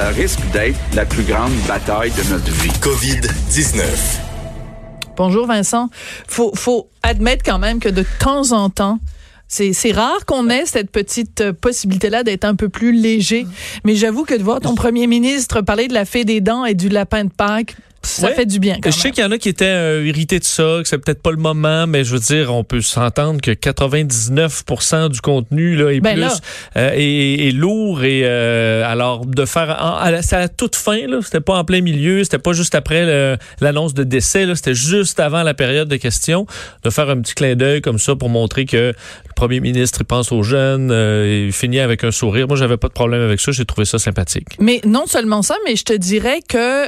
Ça risque d'être la plus grande bataille de notre vie. COVID-19. Bonjour Vincent. Faut, faut admettre quand même que de temps en temps, c'est, c'est rare qu'on ait cette petite possibilité-là d'être un peu plus léger. Mais j'avoue que de voir ton premier ministre parler de la fée des dents et du lapin de Pâques, ça Ouais. fait du bien. Quand Je sais qu'il y en a qui étaient euh, irrités de ça, que c'est peut-être pas le moment, mais je veux dire, on peut s'entendre que 99% du contenu là est Ben plus là. euh, est, est lourd et euh, alors de faire en- à la, à toute fin là, c'était pas en plein milieu, c'était pas juste après l'annonce de décès là, c'était juste avant la période de questions, de faire un petit clin d'œil comme ça pour montrer que le premier ministre il pense aux jeunes, il finit avec un sourire. Moi, j'avais pas de problème avec ça, j'ai trouvé ça sympathique. Mais non seulement ça, mais je te dirais que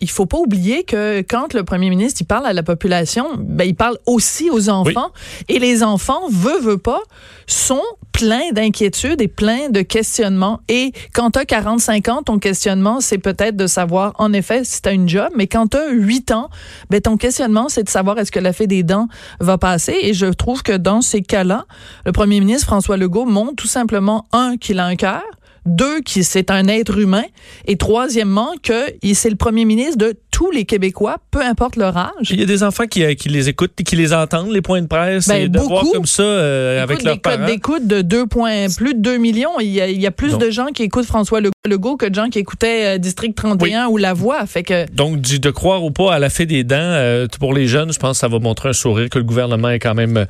il faut pas oublier que quand le premier ministre il parle à la population, ben il parle aussi aux enfants. Et les enfants veut veut pas sont pleins d'inquiétudes et pleins de questionnements. Et quand tu as 45 ans, ton questionnement c'est peut-être de savoir en effet si tu as une job, mais quand tu as 8 ans, ben ton questionnement c'est de savoir est-ce que la fée des dents va passer. Et je trouve que dans ces cas-là, le premier ministre François Legault montre tout simplement un qu'il a un cœur deux, qui c'est un être humain, et troisièmement, que il- c'est le premier ministre de tous les Québécois, peu importe leur âge. Il y a des enfants qui, euh, qui les écoutent et qui les entendent, les points de presse, Ben, et de voir beaucoup. comme ça euh, avec leurs parents. d'écoute de 2 points, plus de 2 millions. Il y a, il y a plus de gens qui écoutent François Le- Legault que de gens qui écoutaient euh, District 31 ou La Voix. Fait que, Donc, de croire ou pas à la fée des dents, euh, pour les jeunes, je pense que ça va montrer un sourire que le gouvernement est quand même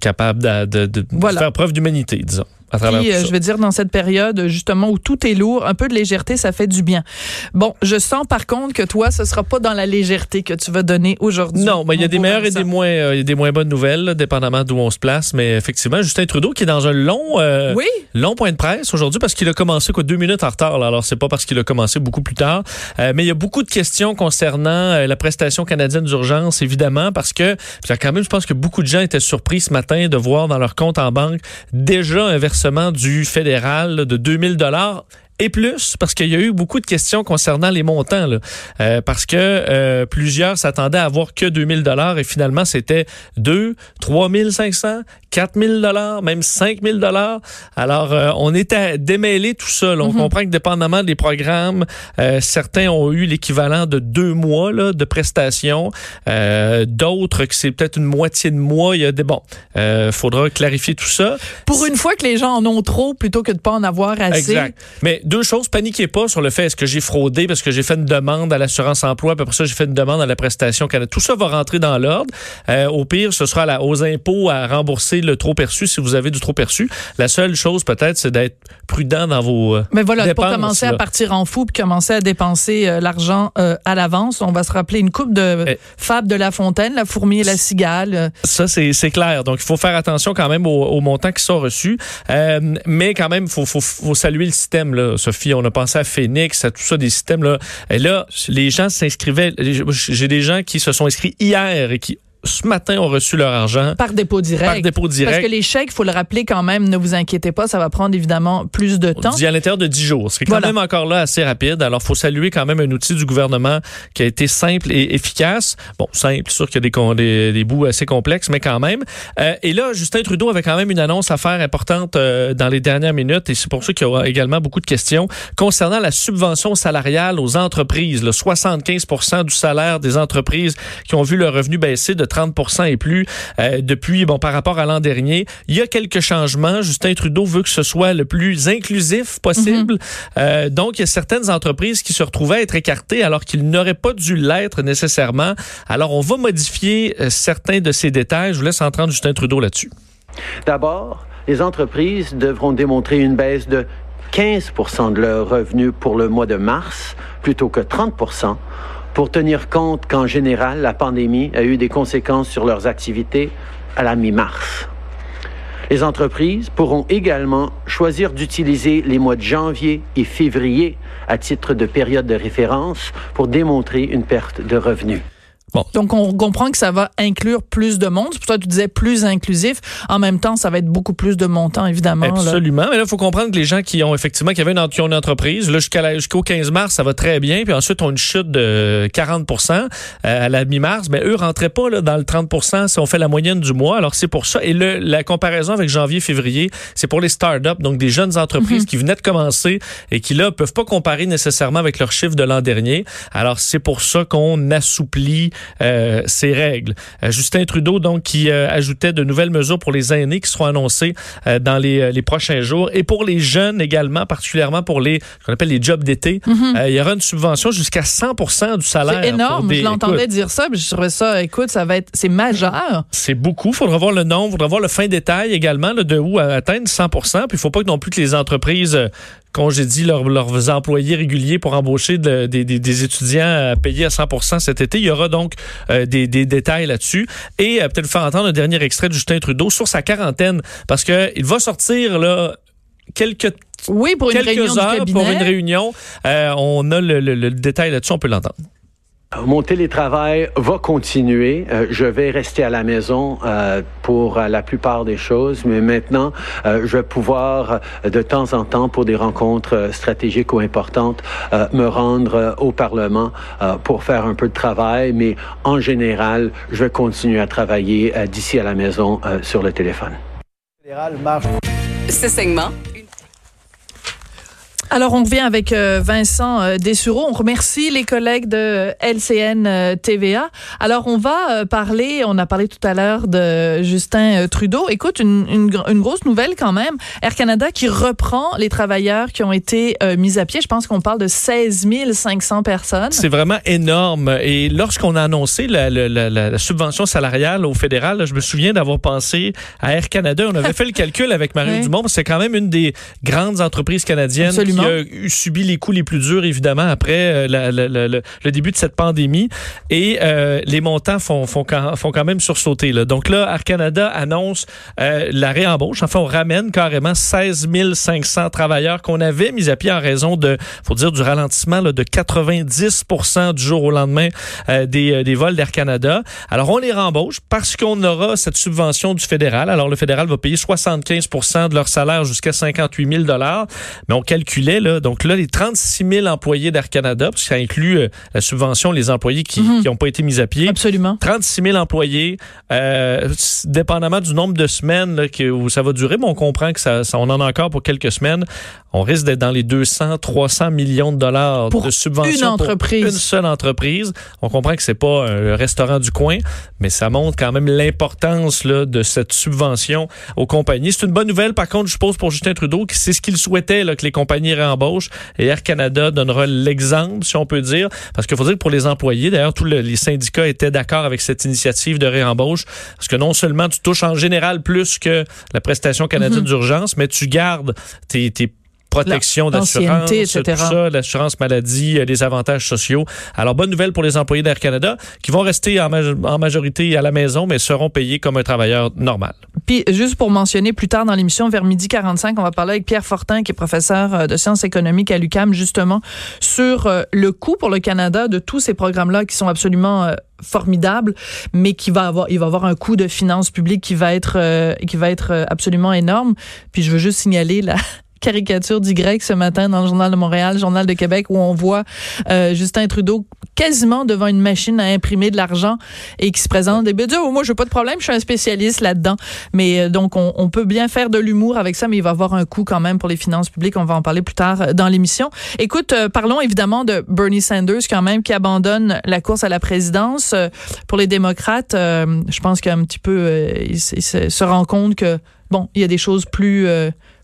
capable de, de- de Voilà. faire preuve d'humanité, disons, à travers puis, tout euh, ça. je veux dire, dans cette période, justement, où tout est lourd, un peu de légèreté, ça fait du bien. Bon, je sens par contre que toi, ce sera pas dans la légèreté que tu vas donner aujourd'hui. Non, mais il y a des meilleures et des moins, euh, il y a des moins bonnes nouvelles, là, dépendamment d'où on se place. Mais effectivement, Justin Trudeau qui est dans un long, euh, Oui, long point de presse aujourd'hui parce qu'il a commencé quoi deux minutes en retard. Là. Alors c'est pas parce qu'il a commencé beaucoup plus tard, Euh, mais il y a beaucoup de questions concernant euh, la prestation canadienne d'urgence, évidemment, parce que quand même, je pense que beaucoup de gens étaient surpris ce matin de voir dans leur compte en banque déjà un versement du fédéral de 2000 dollars. Et plus, parce qu'il y a eu beaucoup de questions concernant les montants, là. Euh, parce que euh, plusieurs s'attendaient à avoir que 2000 dollars et finalement c'était 2, 3500, 4000 dollars, même 5000 dollars. Alors euh, on est à démêler tout ça. là. On Mhm. comprend que dépendamment des programmes, euh, certains ont eu l'équivalent de deux mois là, de prestations, Euh, d'autres que c'est peut-être une moitié de mois. Il y a des bon, euh, faudra clarifier tout ça. pour une fois que les gens en ont trop plutôt que de pas en avoir assez. Exact. Mais deux choses, paniquez pas sur le fait est-ce que j'ai fraudé parce que j'ai fait une demande à l'assurance emploi, puis après ça j'ai fait une demande à la prestation Canada. Tout ça va rentrer dans l'ordre. Euh, au pire, ce sera la, aux impôts à rembourser le trop perçu si vous avez du trop perçu. La seule chose peut-être, c'est d'être prudent dans vos euh, Mais voilà, dépenses, pas commencer là. à partir en fou puis commencer à dépenser euh, l'argent euh, à l'avance. On va se rappeler une coupe de Eh. Fable de la Fontaine, la fourmi et la cigale. Ça, c'est c'est clair. Donc, il faut faire attention quand même aux, aux montants qui sont reçus. Mais quand même, il faut, faut, faut saluer le système, là, Sophie. On a pensé à Phoenix, à tout ça, des systèmes. Là. Et là, les gens s'inscrivaient. J'ai des gens qui se sont inscrits hier et qui, ce matin, ont reçu leur argent par dépôt direct. par dépôt direct. Parce que les chèques, faut le rappeler quand même, ne vous inquiétez pas, ça va prendre évidemment plus de On temps. dit à l'intérieur de 10 jours. C'est quand Voilà. même encore là assez rapide. Alors, faut saluer quand même un outil du gouvernement qui a été simple et efficace. Bon, simple, sûr qu'il y a des, des, des bouts assez complexes, mais quand même. Euh, et là, Justin Trudeau avait quand même une annonce à faire importante euh, dans les dernières minutes, et c'est pour ça qu'il y aura également beaucoup de questions concernant la subvention salariale aux entreprises. Le 75 du salaire des entreprises qui ont vu leur revenu baisser de 30 et plus euh, depuis, bon, par rapport à l'an dernier. Il y a quelques changements. Justin Trudeau veut que ce soit le plus inclusif possible. Euh, donc, il y a certaines entreprises qui se retrouvaient à être écartées alors qu'ils n'auraient pas dû l'être nécessairement. Alors, on va modifier euh, certains de ces détails. Je vous laisse entendre Justin Trudeau là-dessus. D'abord, les entreprises devront démontrer une baisse de 15 de leurs revenus pour le mois de mars plutôt que 30 pour tenir compte qu'en général, la pandémie a eu des conséquences sur leurs activités à la mi-mars. Les entreprises pourront également choisir d'utiliser les mois de janvier et février à titre de période de référence pour démontrer une perte de revenus. Donc, on comprend que ça va inclure plus de monde. C'est pour ça que tu disais plus inclusif. En même temps, ça va être beaucoup plus de montants, évidemment. Absolument. Mais là, il faut comprendre que les gens qui ont effectivement, qui avaient une, qui ont une entreprise, là, jusqu'au 15 mars, ça va très bien. Puis ensuite, on a une chute de 40% euh, à la mi-mars. Mais eux rentraient pas là, dans le 30% si on fait la moyenne du mois. Alors, c'est pour ça. Et le, la comparaison avec janvier, février, c'est pour les startups, donc des jeunes entreprises Mhm. qui venaient de commencer et qui, là, peuvent pas comparer nécessairement avec leurs chiffres de l'an dernier. Alors, c'est pour ça qu'on assouplit euh, ces règles. Euh, Justin Trudeau, donc, qui euh, ajoutait de nouvelles mesures pour les aînés qui seront annoncées euh, dans les, les prochains jours et pour les jeunes également, particulièrement pour les ce qu'on appelle les jobs d'été. Euh, il y aura une subvention jusqu'à 100% du salaire. Mhm. C'est énorme. des- je l'entendais dire ça, puis je trouvais ça, écoute, ça va être, c'est majeur. c'est beaucoup. Il faudra voir le nombre, il faudra voir le fin détail également là, de où atteindre 100 Puis il faut pas non plus que les entreprises euh, congédient leurs, leurs employés réguliers pour embaucher de- des, étudiants à payer à 100% cet été. Il y aura donc euh, des, des détails là-dessus. Et euh, peut-être vous faire entendre un dernier extrait de Justin Trudeau sur sa quarantaine parce que il va sortir là quelques Oui, pour une réunion du heures pour une réunion. Euh, on a le, le- le détail là-dessus, on peut l'entendre. Mon télétravail va continuer. Euh, je vais rester à la maison euh, pour euh, la plupart des choses, mais maintenant, euh, je vais pouvoir euh, de temps en temps, pour des rencontres euh, stratégiques ou importantes, euh, me rendre euh, au Parlement euh, pour faire un peu de travail. Mais en général, je vais continuer à travailler euh, d'ici à la maison euh, sur le téléphone. Ce segment Alors, on revient avec euh, Vincent euh, Dessureau. On remercie les collègues de LCN euh, TVA. Alors, on va parler, on a parlé tout à l'heure de Justin Trudeau. Écoute, une, une, gr- une grosse nouvelle quand même. Air Canada qui reprend les travailleurs qui ont été euh, mis à pied. Je pense qu'on parle de 16 500 personnes. C'est vraiment énorme. Et lorsqu'on a annoncé la, la- la- la- la subvention salariale au fédéral, je me souviens d'avoir pensé à Air Canada. On avait fait le calcul avec Mario Oui. Dumont. C'est quand même une des grandes entreprises canadiennes Absolument. Qui a eu- subi les coups les plus durs, évidemment, après euh, la- la- la- le, début de cette pandémie. Et euh, les montants font, font, quand, font quand même sursauter. Là. Donc là, Air Canada annonce euh, la réembauche. Enfin, on ramène carrément 16 500 travailleurs qu'on avait mis à pied en raison de, faut dire, du ralentissement là, de 90% du jour au lendemain euh, des, des vols d'Air Canada. Alors, on les rembauche parce qu'on aura cette subvention du fédéral. Alors, le fédéral va payer 75% de leur salaire jusqu'à 58 000 Mais on calculait, là, donc là, les 36 000 employés d'Air Canada, parce que ça inclut euh, la subvention, les employés qui n'ont pas été mis à pied. Absolument. 36 000 employés, euh, dépendamment du nombre de semaines là, que, où ça va durer, mais on comprend que ça, ça- on en a encore pour quelques semaines. On risque d'être dans les 200, 300 millions de dollars Pour de subventions une entreprise. pour une seule entreprise. On comprend que c'est pas un restaurant du coin, mais ça montre quand même l'importance de cette subvention aux compagnies. C'est une bonne nouvelle, par contre, je suppose, pour Justin Trudeau, que c'est ce qu'il souhaitait, là, que les compagnies réembauchent. Et Air Canada donnera l'exemple, si on peut dire, parce qu'il faut dire que pour les employés, d'ailleurs, tous le- les syndicats étaient d'accord avec cette initiative de réembauche, parce que non seulement tu touches en général plus que la prestation canadienne d'urgence, mais tu gardes tes, tes protection d'assurance, tout etc. ça, l'assurance maladie, euh, les avantages sociaux. Alors, bonne nouvelle pour les employés d'Air Canada qui vont rester en, maj- en majorité à la maison, mais seront payés comme un travailleur normal. Puis juste pour mentionner plus tard dans l'émission, vers midi 45, on va parler avec Pierre Fortin, qui est professeur euh, de sciences économiques à l'UCAM, justement, sur euh, le coût pour le Canada de tous ces programmes-là qui sont absolument formidables, mais qui va avoir, il va avoir un coût de finances publiques qui va être, qui va être absolument énorme. Puis je veux juste signaler la caricature d'Y ce matin dans le Journal de Montréal, Journal de Québec, où on voit euh, Justin Trudeau quasiment devant une machine à imprimer de l'argent et qui se présente et bien oh, moi je pas de problème, je suis un spécialiste là-dedans. Mais euh, donc on, on peut bien faire de l'humour avec ça, mais il va avoir un coût quand même pour les finances publiques. On va en parler plus tard euh, dans l'émission. Écoute, euh, parlons évidemment de Bernie Sanders quand même qui abandonne la course à la présidence Euh, pour les démocrates. je pense qu'un petit peu il, s- il se rend compte que bon, il y a des choses plus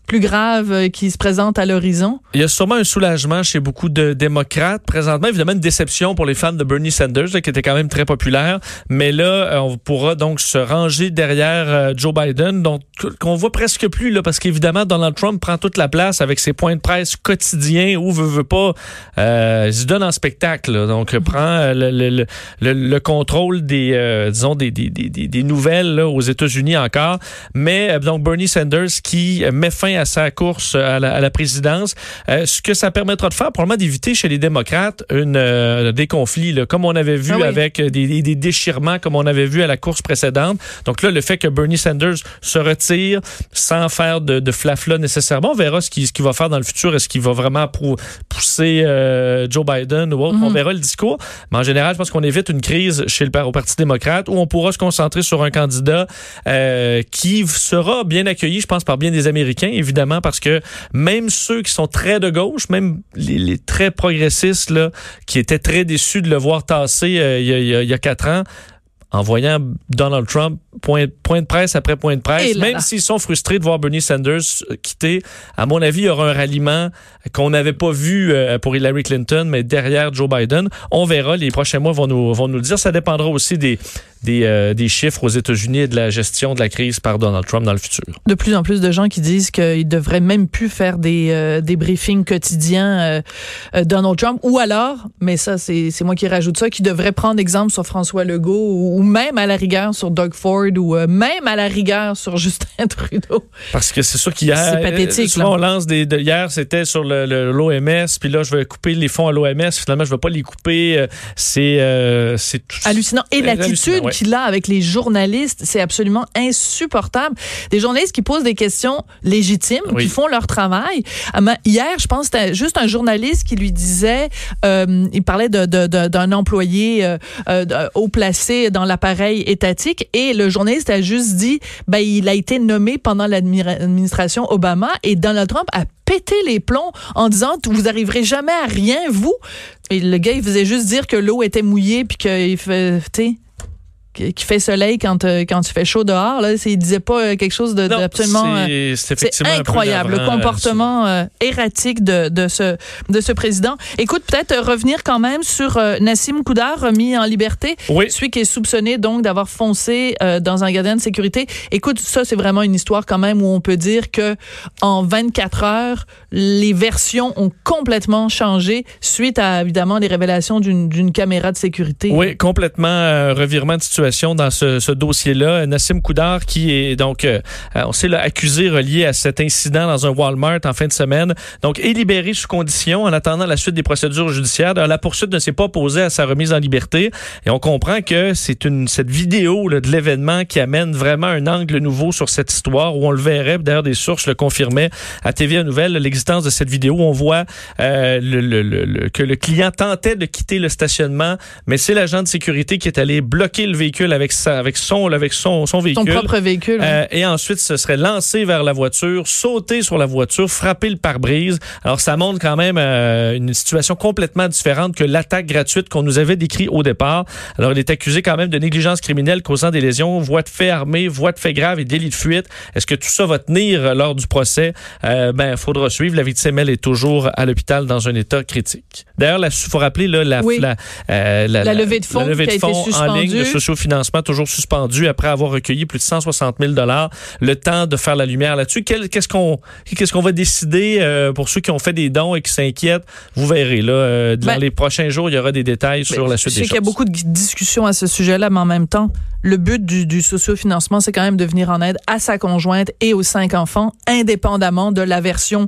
plus graves euh, qui se présentent à l'horizon? Il y a sûrement un soulagement chez beaucoup de démocrates présentement. Évidemment, une déception pour les fans de Bernie Sanders, qui était quand même très populaire. Mais là, euh, on pourra donc se ranger derrière euh, Joe Biden, donc qu'on voit presque plus, là, parce qu'évidemment, Donald Trump prend toute la place avec ses points de presse quotidiens où veut, veut pas, il se donne en spectacle. Là, donc, prend le, le, le, le, contrôle des, disons, des, des, des, des nouvelles aux États-Unis encore. Mais donc, Bernie Sanders qui met fin à sa course à la, à la présidence. Euh, ce que ça permettra de faire, probablement d'éviter chez les démocrates une, euh, des conflits, là, comme on avait vu Ah oui. avec des, des, déchirements, comme on avait vu à la course précédente. Donc là, le fait que Bernie Sanders se retire sans faire de, de flafla nécessairement, on verra ce qu'il va faire dans le futur. Est-ce qu'il va vraiment pou- pousser euh, Joe Biden ou autre? On verra le discours. Mais en général, je pense qu'on évite une crise chez le au Parti démocrate où on pourra se concentrer sur un candidat euh, qui sera bien accueilli, je pense, par bien des Américains, évidemment, parce que même ceux qui sont très de gauche, même les, les très progressistes, là, qui étaient très déçus de le voir tasser euh, il y, a- il y quatre ans, en voyant Donald Trump, point, point de presse après point de presse, là même s'ils sont frustrés de voir Bernie Sanders euh, quitter, à mon avis, il y aura un ralliement qu'on n'avait pas vu euh, pour Hillary Clinton, mais derrière Joe Biden. On verra, les prochains mois vont nous, vont nous le dire. Ça dépendra aussi des, des, euh, des chiffres aux États-Unis et de la gestion de la crise par Donald Trump dans le futur. De plus en plus de gens qui disent qu'il devrait même plus faire des, euh, des briefings quotidiens euh, Donald Trump, ou alors, mais ça c'est moi qui rajoute ça, qui devrait prendre exemple sur François Legault ou, ou même à la rigueur sur Doug Ford ou même à la rigueur sur Justin Trudeau. Parce que c'est sûr qu'hier, C'est pathétique, souvent on lance des. de- hier, c'était sur le- le- l'OMS, puis là, je vais couper les fonds à l'OMS. Finalement, je vais pas les couper. C'est c'est hallucinant. Et l'attitude. Qu'il a avec les journalistes, c'est absolument insupportable. Des journalistes qui posent des questions légitimes, Oui. qui font leur travail. Ah, Hier, je pense c'était juste un journaliste qui lui disait, euh, il parlait de- de- de- d'un employé euh, euh, haut placé dans l'appareil étatique, et le journaliste a juste dit, ben il a été nommé pendant l'administration Obama, et Donald Trump a pété les plombs en disant vous arriverez jamais à rien vous et le gars il faisait juste dire que l'eau était mouillée puis qu'il fait tu qu'il fait soleil quand euh, quand il fait chaud dehors là il disait pas euh, quelque chose de, Non, euh, c'est- peu incroyable le euh, comportement euh, erratique de, de ce de ce président. Écoute, peut-être euh, revenir quand même sur euh, Nassim Koudar remis en liberté, Oui. celui qui est soupçonné donc d'avoir foncé euh, dans un gardien de sécurité. Écoute, ça c'est vraiment une histoire quand même où on peut dire que en 24 heures, les versions ont complètement changé suite à évidemment les révélations d'une d'une caméra de sécurité. Oui, complètement euh, revirement de situation dans ce, dossier-là. Nassim Koudar, qui est donc, euh, euh, on sait, là, accusé relié à cet incident dans un Walmart en fin de semaine, donc est libéré sous condition en attendant la suite des procédures judiciaires. La poursuite ne s'est pas posée à sa remise en liberté et on comprend que c'est une cette vidéo là, de l'événement qui amène vraiment un angle nouveau sur cette histoire où on le verrait. D'ailleurs, des sources le confirmaient à TVA Nouvelle l'existence de cette vidéo. où On voit euh, que le client tentait de quitter le stationnement, mais c'est l'agent de sécurité qui est allé bloquer le véhicule avec sa, avec son, avec son, son Son véhicule. propre véhicule. Euh, et ensuite, ce serait lancé vers la voiture, sauter sur la voiture, frapper le pare-brise. Alors, ça montre quand même euh, une situation complètement différente que l'attaque gratuite qu'on nous avait décrit au départ. Alors, il est accusé quand même de négligence criminelle causant des lésions, voie de fait armée, voie de fait grave et délit de fuite. Est-ce que tout ça va tenir euh, lors du procès? Euh, ben, faudra suivre. La victime, elle, est toujours à l'hôpital dans un état critique. D'ailleurs, il faut rappeler là, la, Oui. la, euh, la, La levée de fonds la levée de fonds en ligne de sociofinancement toujours suspendu après avoir recueilli plus de 160 000 dollars. Le temps de faire la lumière là-dessus. Qu'est-ce qu'on qu'est-ce qu'on va décider euh, pour ceux qui ont fait des dons et qui s'inquiètent? Vous verrez là euh, dans Ben, les prochains jours, il y aura des détails sur la Je suite sais des qu'il y a beaucoup de discussions à ce sujet-là, mais en même temps, le but du, du sociofinancement, c'est quand même de venir en aide à sa conjointe et aux cinq enfants, indépendamment de la version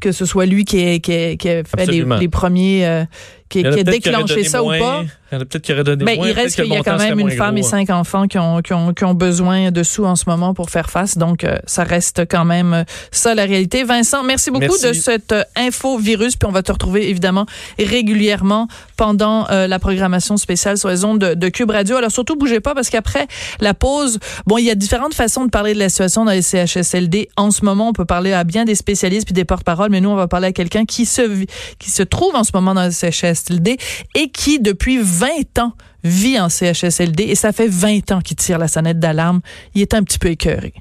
que ce soit lui qui ait, qui ait- qui ait fait les, premiers, euh, qui, a déclenché ça moins. ou pas. Il y en a peut-être qui auraient donné Ben, moins. il reste qu'il y a quand même une femme et gros, hein. cinq enfants qui ont, qui, ont, qui ont besoin de sous en ce moment pour faire face. Donc, euh, ça reste quand même euh, ça la réalité. Vincent, merci beaucoup Merci. de cette euh, info virus. Puis on va te retrouver évidemment régulièrement pendant euh, la programmation spéciale sur les ondes de, de Cube Radio. Alors surtout, bougez pas parce qu'après la pause, bon, il y a différentes façons de parler de la situation dans les CHSLD. En ce moment, on peut parler à bien des spécialistes puis des porte-paroles, mais nous, on va parler à quelqu'un qui se, qui se trouve en ce moment dans le CHSLD et qui, depuis 20 ans, vit en CHSLD et ça fait 20 ans qu'il tire la sonnette d'alarme. Il est un petit peu écœuré.